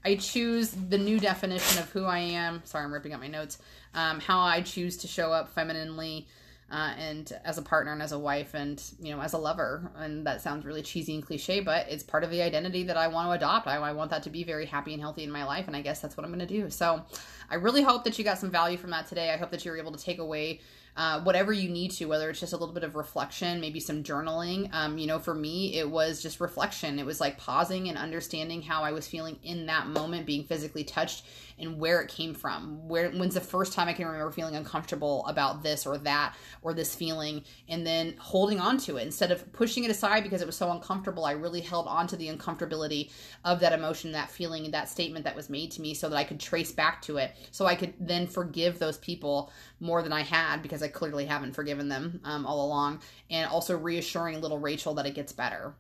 I choose the new definition of who I am. Sorry, I'm ripping up my notes. Um, how I choose to show up femininely uh, and as a partner and as a wife and you know as a lover. And that sounds really cheesy and cliche, but it's part of the identity that I want to adopt. I, I want that to be very happy and healthy in my life, and I guess that's what I'm going to do. So I really hope that you got some value from that today. I hope that you were able to take away uh, whatever you need to, whether it's just a little bit of reflection, maybe some journaling. Um, you know, for me, it was just reflection. It was like pausing and understanding how I was feeling in that moment, being physically touched and where it came from. Where when's the first time I can remember feeling uncomfortable about this or that or this feeling, and then holding on to it instead of pushing it aside because it was so uncomfortable. I really held on to the uncomfortability of that emotion, that feeling, that statement that was made to me, so that I could trace back to it, so I could then forgive those people more than I had because I clearly haven't forgiven them um, all along, and also reassuring little Rachel that it gets better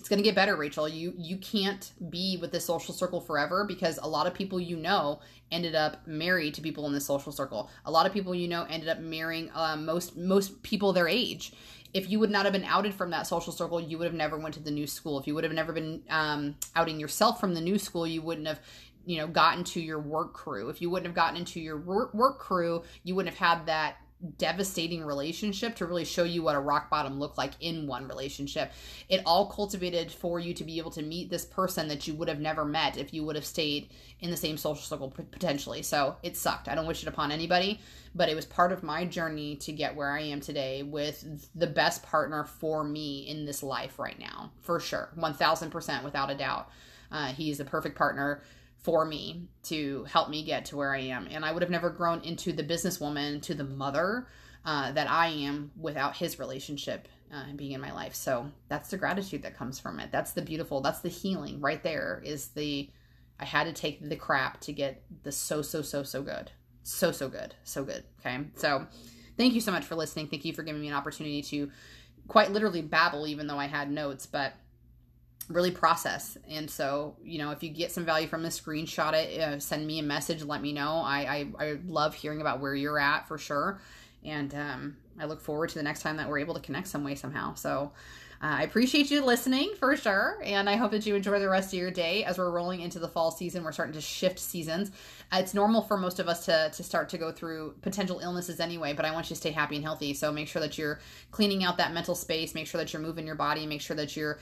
it's going to get better rachel. You you can't be with this social circle forever because a lot of people you know ended up married to people in this social circle. A lot of people you know ended up marrying um, most most people their age. If you would not have been outed from that social circle you would have never went to the new school. If you would have never been um, outing yourself from the new school you wouldn't have you know gotten to your work crew. If you wouldn't have gotten into your work crew you wouldn't have had that devastating relationship to really show you what a rock bottom looked like in one relationship. It all cultivated for you to be able to meet this person that you would have never met if you would have stayed in the same social circle potentially. So it sucked. I don't wish it upon anybody, but it was part of my journey to get where I am today with the best partner for me in this life right now, for sure. 1000% without a doubt. Uh, he's the perfect partner for me to help me get to where I am. And I would have never grown into the businesswoman, to the mother uh, that I am without his relationship uh, being in my life. So that's the gratitude that comes from it. That's the beautiful, that's the healing right there is the, I had to take the crap to get the so, so, so, so good. So, so good. So good. Okay. So thank you so much for listening. Thank you for giving me an opportunity to quite literally babble, even though I had notes, but really process. And so, you know, if you get some value from this, screenshot it, uh, send me a message, let me know. I, I, I love hearing about where you're at for sure. And um, I look forward to the next time that we're able to connect some way somehow. So, uh, I appreciate you listening for sure, and I hope that you enjoy the rest of your day as we're rolling into the fall season. We're starting to shift seasons. It's normal for most of us to to start to go through potential illnesses anyway, but I want you to stay happy and healthy. So make sure that you're cleaning out that mental space. Make sure that you're moving your body. Make sure that you're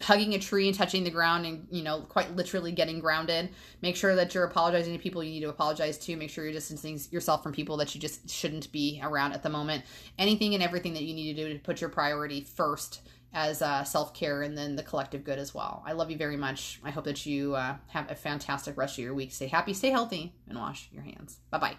hugging a tree and touching the ground, and you know, quite literally getting grounded. Make sure that you're apologizing to people you need to apologize to. Make sure you're distancing yourself from people that you just shouldn't be around at the moment. Anything and everything that you need to do to put your priority first as uh, self care and then the collective good as well. I love you very much. I hope that you uh, have a fantastic rest of your week. Stay happy, stay healthy, and wash your hands. Bye bye.